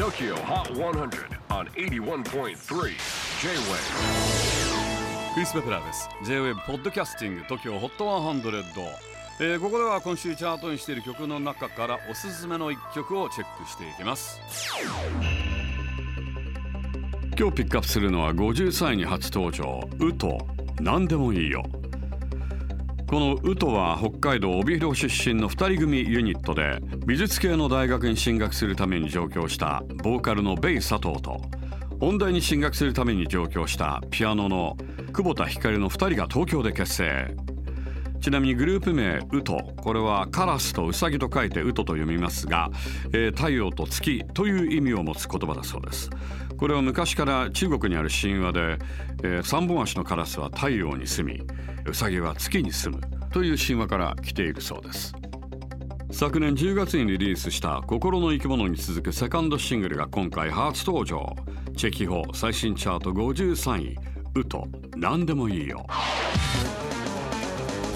TOKYO HOT 100 on 81.3 J-WAVE クリス・ベプラーです。J-WAVE ポッドキャスティング TOKYO HOT 100、えーここでは今週チャートにしている曲の中からおすすめの一曲をチェックしていきます。今日ピックアップするのは53位に初登場ウト。何でもいいよ。このウトは北海道帯広出身の2人組ユニットで美術系の大学に進学するために上京したボーカルのベイ佐藤と音大に進学するために上京したピアノの久保田光の2人が東京で結成。ちなみにグループ名ウト。これはカラスとウサギと書いてウトと読みますが、えー太陽と月という意味を持つ言葉だそうです。これは昔から中国にある神話で、えー三本足のカラスは太陽に住みウサギは月に住むという神話から来ているそうです。昨年10月にリリースした「心の生き物」に続くセカンドシングルが今回初登場。チェキホ最新チャート53位「ウト何でもいいよ」